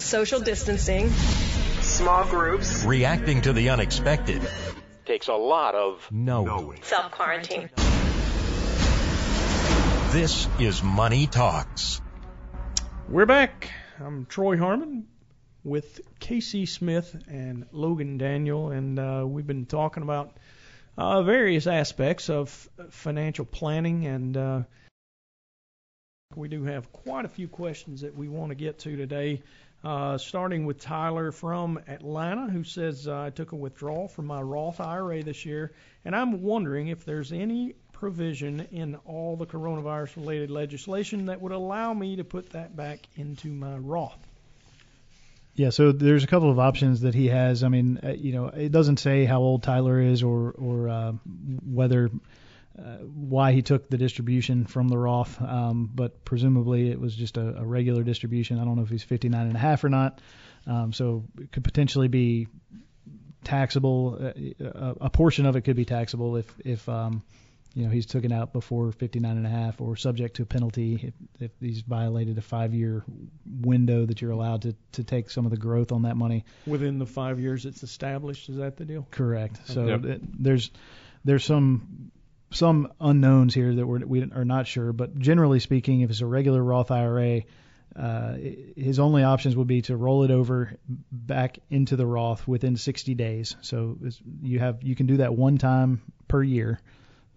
social distancing, small groups, reacting to the unexpected. Takes a lot of knowing. Self quarantine. This is Money Talks. We're back. I'm Troy Harmon with Casey Smith and Logan Daniel, and uh, we've been talking about uh, various aspects of financial planning, and uh, we do have quite a few questions that we want to get to today. Uh, starting with Tyler from Atlanta, who says uh, I took a withdrawal from my Roth IRA this year, and I'm wondering if there's any provision in all the coronavirus related legislation that would allow me to put that back into my Roth. Yeah, so there's a couple of options that he has. I mean, uh, you know, it doesn't say how old Tyler is or or uh, whether uh, why he took the distribution from the Roth, um, but presumably it was just a, a regular distribution. I don't know if he's 59 and a half or not. Um, so it could potentially be taxable. Uh, a, a portion of it could be taxable if if um, you know he's taken out before 59 and a half or subject to a penalty if, if he's violated a five year window that you're allowed to, to take some of the growth on that money within the five years it's established is that the deal correct so Yep. it, there's there's some some unknowns here that we're, we are not sure but generally speaking if it's a regular Roth IRA uh, his only options would be to roll it over back into the Roth within 60 days. So you have you can do that one time per year,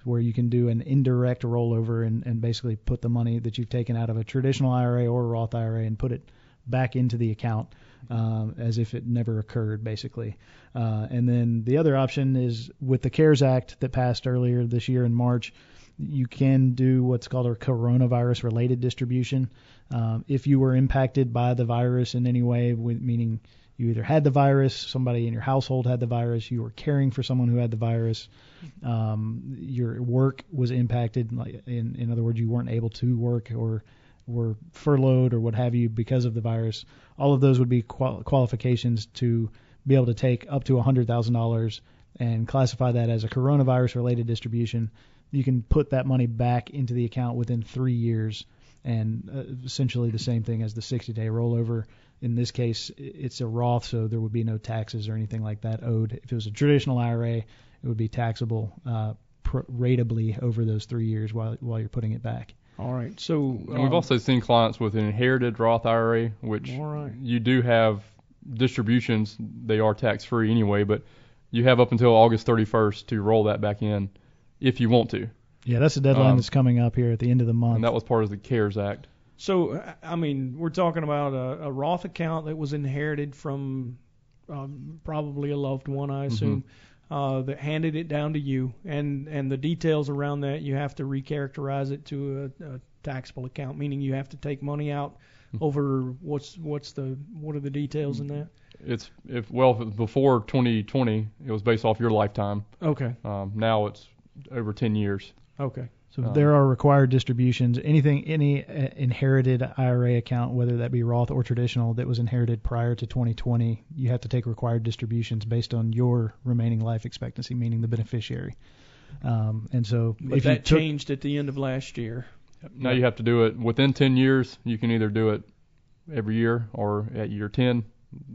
where you can do an indirect rollover and, and basically put the money that you've taken out of a traditional IRA or Roth IRA and put it back into the account um, as if it never occurred, basically. Uh, and then the other option is with the CARES Act that passed earlier this year in March. You can do what's called a coronavirus related distribution. Um, if you were impacted by the virus in any way, meaning you either had the virus, somebody in your household had the virus, you were caring for someone who had the virus, um, your work was impacted, like in, in other words, you weren't able to work or were furloughed or what have you because of the virus, all of those would be qual- qualifications to be able to take up to $100,000 and classify that as a coronavirus related distribution. You can put that money back into the account within three years and uh, essentially the same thing as the 60 day rollover. In this case, it's a Roth, so there would be no taxes or anything like that owed. If it was a traditional IRA, it would be taxable uh, pr- ratably over those three years while while you're putting it back. All right. So And we've um, also seen clients with an inherited Roth IRA, which right. you do have distributions. They are tax free anyway, but you have up until August 31st to roll that back in if you want to. Yeah, that's the deadline Um, that's coming up here at the end of the month. And that was part of the CARES Act. So, I mean, we're talking about a, a Roth account that was inherited from um, probably a loved one, I assume, uh, that handed it down to you, and and the details around that you have to recharacterize it to a, a taxable account, meaning you have to take money out over what's what's the what are the details in that? It's if well if it was before 2020, it was based off your lifetime. Okay, Um, now it's over 10 years. okay, So Um, there are required distributions. Anything, any uh, inherited IRA account, whether that be Roth or traditional, that was inherited prior to 2020, you have to take required distributions based on your remaining life expectancy, meaning the beneficiary. Um, and so but if that you took, changed at the end of last year. Now you have to do it within 10 years. You can either do it every year or at year 10.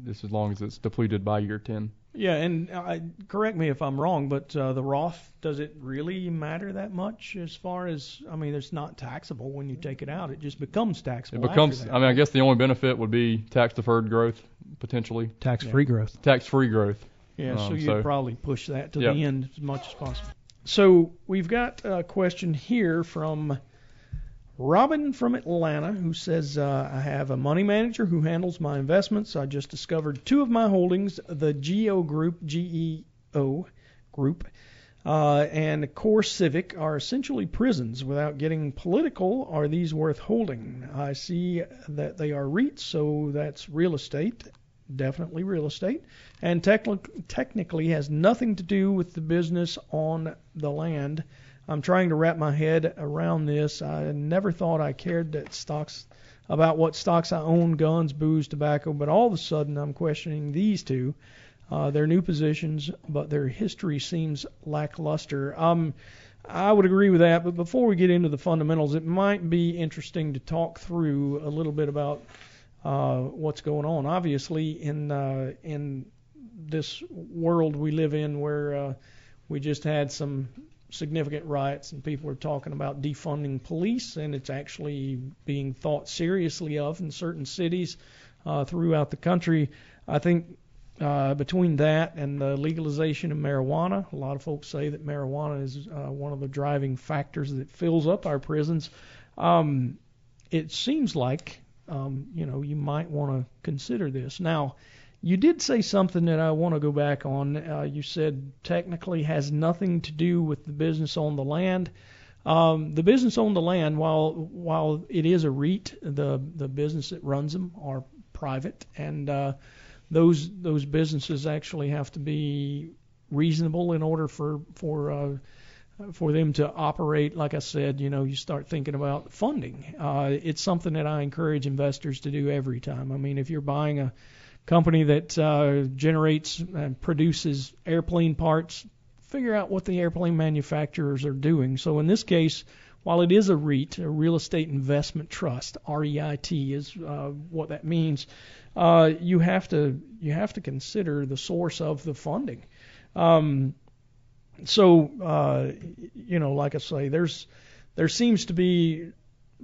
just as long as it's depleted by year 10. Yeah, and uh, correct me if I'm wrong, but uh, the Roth does it really matter that much as far as I mean, it's not taxable when you take it out; it just becomes taxable. It becomes. after I mean, I guess the only benefit would be tax deferred growth potentially, tax-free growth. tax free growth. yeah, so um, you'd so- probably push that to Yep. the end as much as possible. So we've got a question here from Robin from Atlanta who says, uh, I have a money manager who handles my investments. I just discovered two of my holdings, the GEO Group, G-E-O Group, uh, and Core Civic are essentially prisons. Without getting political, are these worth holding? I see that they are REITs, so that's real estate, definitely real estate, and techni- technically has nothing to do with the business on the land. I'm trying to wrap my head around this. I never thought I cared that stocks about what stocks I own, guns, booze, tobacco, but all of a sudden I'm questioning these two. Uh, they're new positions, but their history seems lackluster. Um, I would agree with that, but before we get into the fundamentals, it might be interesting to talk through a little bit about uh, what's going on. Obviously, in uh, in this world we live in, where uh, we just had some significant riots and people are talking about defunding police, and it's actually being thought seriously of in certain cities uh, throughout the country. I think uh, between that and the legalization of marijuana, a lot of folks say that marijuana is uh, one of the driving factors that fills up our prisons. Um, it seems like um, you know you might want to consider this now. You did say something that I want to go back on. Uh, you said technically has nothing to do with the business on the land. Um, the business on the land, while while it is a REIT, the the business that runs them are private, and uh, those those businesses actually have to be reasonable in order for for uh, for them to operate. Like I said, you know, you start thinking about funding. Uh, it's something that I encourage investors to do every time. I mean, if you're buying a company that uh, generates and produces airplane parts, figure out what the airplane manufacturers are doing. So in this case, while it is a REIT, a real estate investment trust, REIT is uh, what that means. Uh, you have to you have to consider the source of the funding. Um, so uh, you know, like I say, there's there seems to be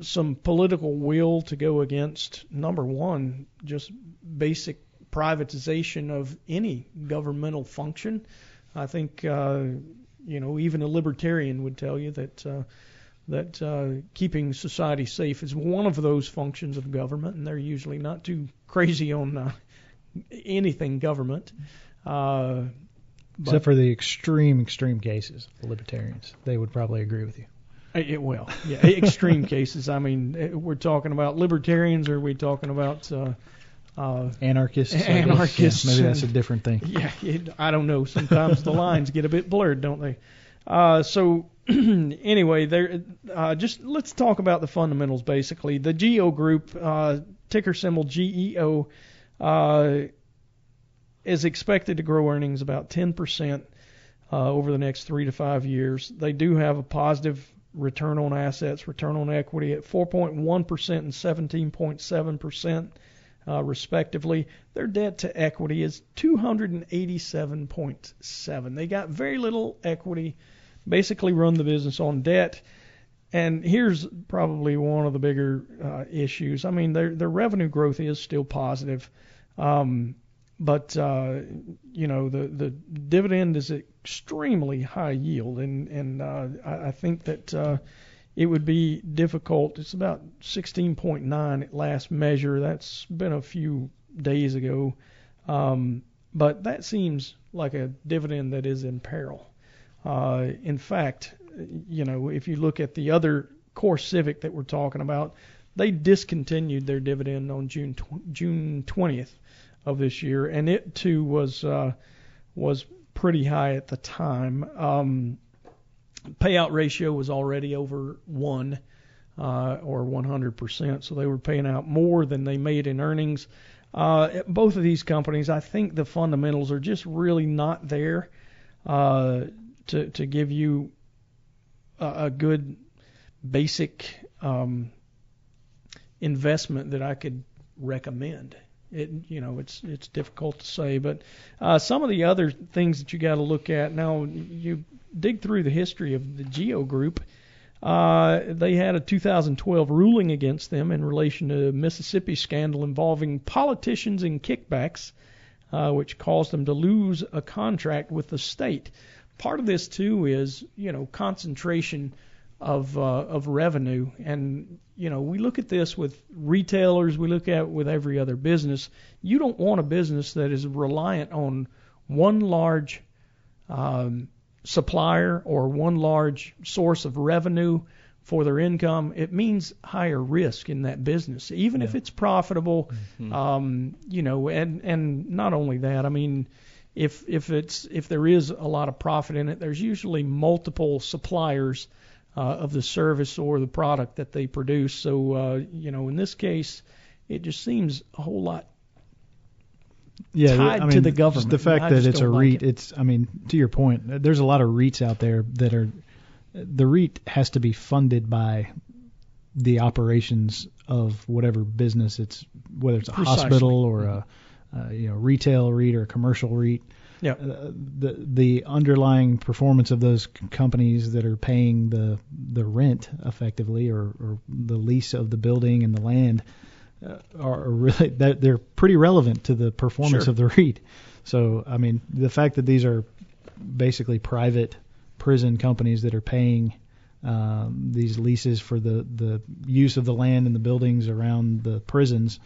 some political will to go against number one, just basic privatization of any governmental function. I think uh, you know even a libertarian would tell you that uh, that uh, keeping society safe is one of those functions of government, and they're usually not too crazy on uh, anything government. Uh, Except for the extreme, extreme cases, the libertarians, they would probably agree with you. It will, yeah. Extreme cases. I mean, eh, we're talking about libertarians, or are we talking about uh, uh, Anarchists. Anarchists Yeah, maybe that's a different thing. Yeah, it, I don't know. Sometimes the lines get a bit blurred, don't they? Uh, so anyway, there. Uh, just let's talk about the fundamentals. Basically, the Geo Group, uh, ticker symbol GEO, uh, is expected to grow earnings about 10% uh, over the next three to five years. They do have a positive return on assets, return on equity at 4.1% and 17.7% uh, respectively. Their debt to equity is 287.7. They got very little equity, basically run the business on debt. And here's probably one of the bigger uh, issues. I mean, their their revenue growth is still positive, um, but uh, you know the the dividend is extremely high yield, and and uh, I, I think that uh, it would be difficult. It's about 16.9 at last measure. That's been a few days ago, um, but that seems like a dividend that is in peril. Uh, in fact, you know, if you look at the other core civic that we're talking about, they discontinued their dividend on June tw- June 20th of this year, and it too was uh, was pretty high at the time. Um, payout ratio was already over one uh, or 100%, so they were paying out more than they made in earnings. Uh, both of these companies, I think the fundamentals are just really not there uh, to to give you a, a good basic um, investment that I could recommend. It you know it's it's difficult to say, but uh, some of the other things that you got to look at now. You dig through the history of the Geo Group. Uh, they had a 2012 ruling against them in relation to Mississippi scandal involving politicians and kickbacks, uh, which caused them to lose a contract with the state. Part of this too is you know concentration of uh, of revenue, and you know we look at this with retailers, we look at it with every other business. You don't want a business that is reliant on one large um, supplier or one large source of revenue for their income, it means higher risk in that business, even if it's profitable. Um, you know, and and not only that, I mean, if if it's if there is a lot of profit in it, there's usually multiple suppliers uh, of the service or the product that they produce. So uh, you know, in this case, it just seems a whole lot yeah, tied I to the government. The fact that it's a don't like REIT, it. it's I mean, to your point, there's a lot of REITs out there that are the REIT has to be funded by the operations of whatever business it's, whether it's a Precisely. hospital or a, uh, you know retail REIT or commercial REIT. Yeah. Uh, the the underlying performance of those c- companies that are paying the the rent effectively or, or the lease of the building and the land uh, are really they're, they're pretty relevant to the performance Sure. of the REIT. So I mean the fact that these are basically private prison companies that are paying um, these leases for the the use of the land and the buildings around the prisons,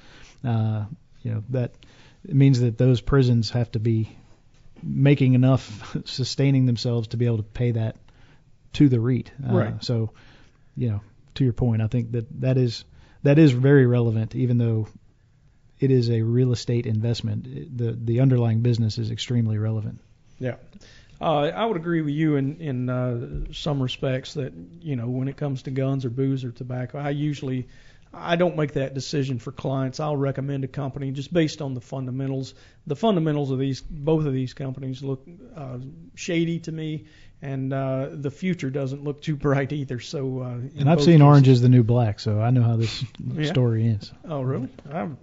uh, you know that it means that those prisons have to be making enough sustaining themselves to be able to pay that to the REIT. Uh, Right. So, you know, to your point, I think that that is that is very relevant, even though it is a real estate investment. The the underlying business is extremely relevant. Yeah. Uh, I would agree with you in in uh, some respects that you know when it comes to guns or booze or tobacco, I usually I don't make that decision for clients. I'll recommend a company just based on the fundamentals. The fundamentals of these both of these companies look uh, shady to me, and uh, the future doesn't look too bright either. So uh, And I've seen cases- Orange is the New Black, so I know how this Yeah. story ends. Oh really? I'm,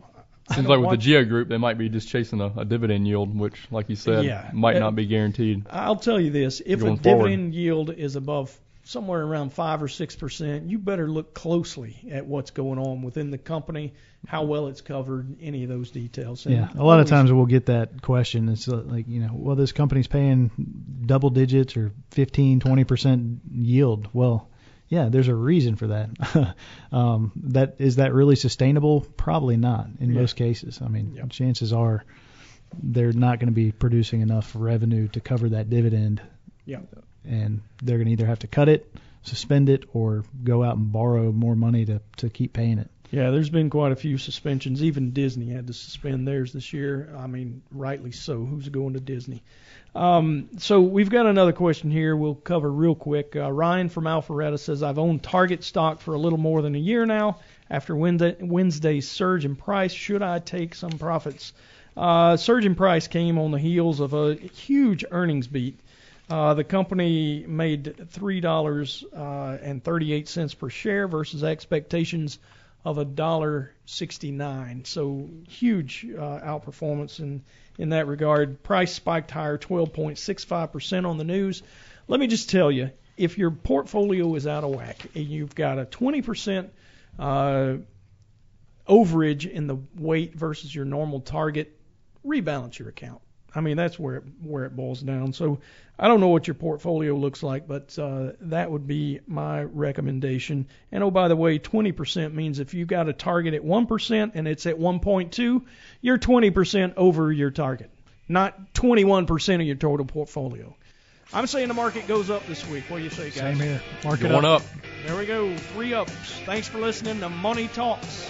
Seems like with the Geo Group, they might be just chasing a, a dividend yield, which, like you said, Yeah. might Uh, not be guaranteed. I'll tell you this: if a Going forward. dividend yield is above somewhere around five or six percent, you better look closely at what's going on within the company, how well it's covered, any of those details. And Yeah, a lot of times we'll get that question. It's like, you know, well, this company's paying double digits or 15, 20% yield. Well, yeah, there's a reason for that. um, that is that really sustainable? Probably not in Yeah. most cases. I mean, Yep. chances are they're not going to be producing enough revenue to cover that dividend, Yeah. And they're going to either have to cut it, suspend it, or go out and borrow more money to to keep paying it. Yeah, there's been quite a few suspensions. Even Disney had to suspend theirs this year. I mean, rightly so. Who's going to Disney? Um, so we've got another question here. We'll cover real quick. Uh, Ryan from Alpharetta says, "I've owned Target stock for a little more than a year now. After Wednesday, Wednesday's surge in price, should I take some profits?" Uh, surge in price came on the heels of a huge earnings beat. Uh, the company made three dollars and thirty-eight cents per share versus expectations of a dollar sixty-nine. So huge uh, outperformance in in that regard. Price spiked higher, 12.65% on the news. Let me just tell you, if your portfolio is out of whack and you've got a 20% uh, overage in the weight versus your normal target, rebalance your account. I mean, that's where it, where it boils down. So I don't know what your portfolio looks like, but uh, that would be my recommendation. And oh, by the way, 20% means if you got a target at 1% and it's at 1.2, you're 20% over your target, not 21% of your total portfolio. I'm saying the market goes up this week. What do you say, guys? Same here. Market Going up. There we go. Three ups. Thanks for listening to Money Talks.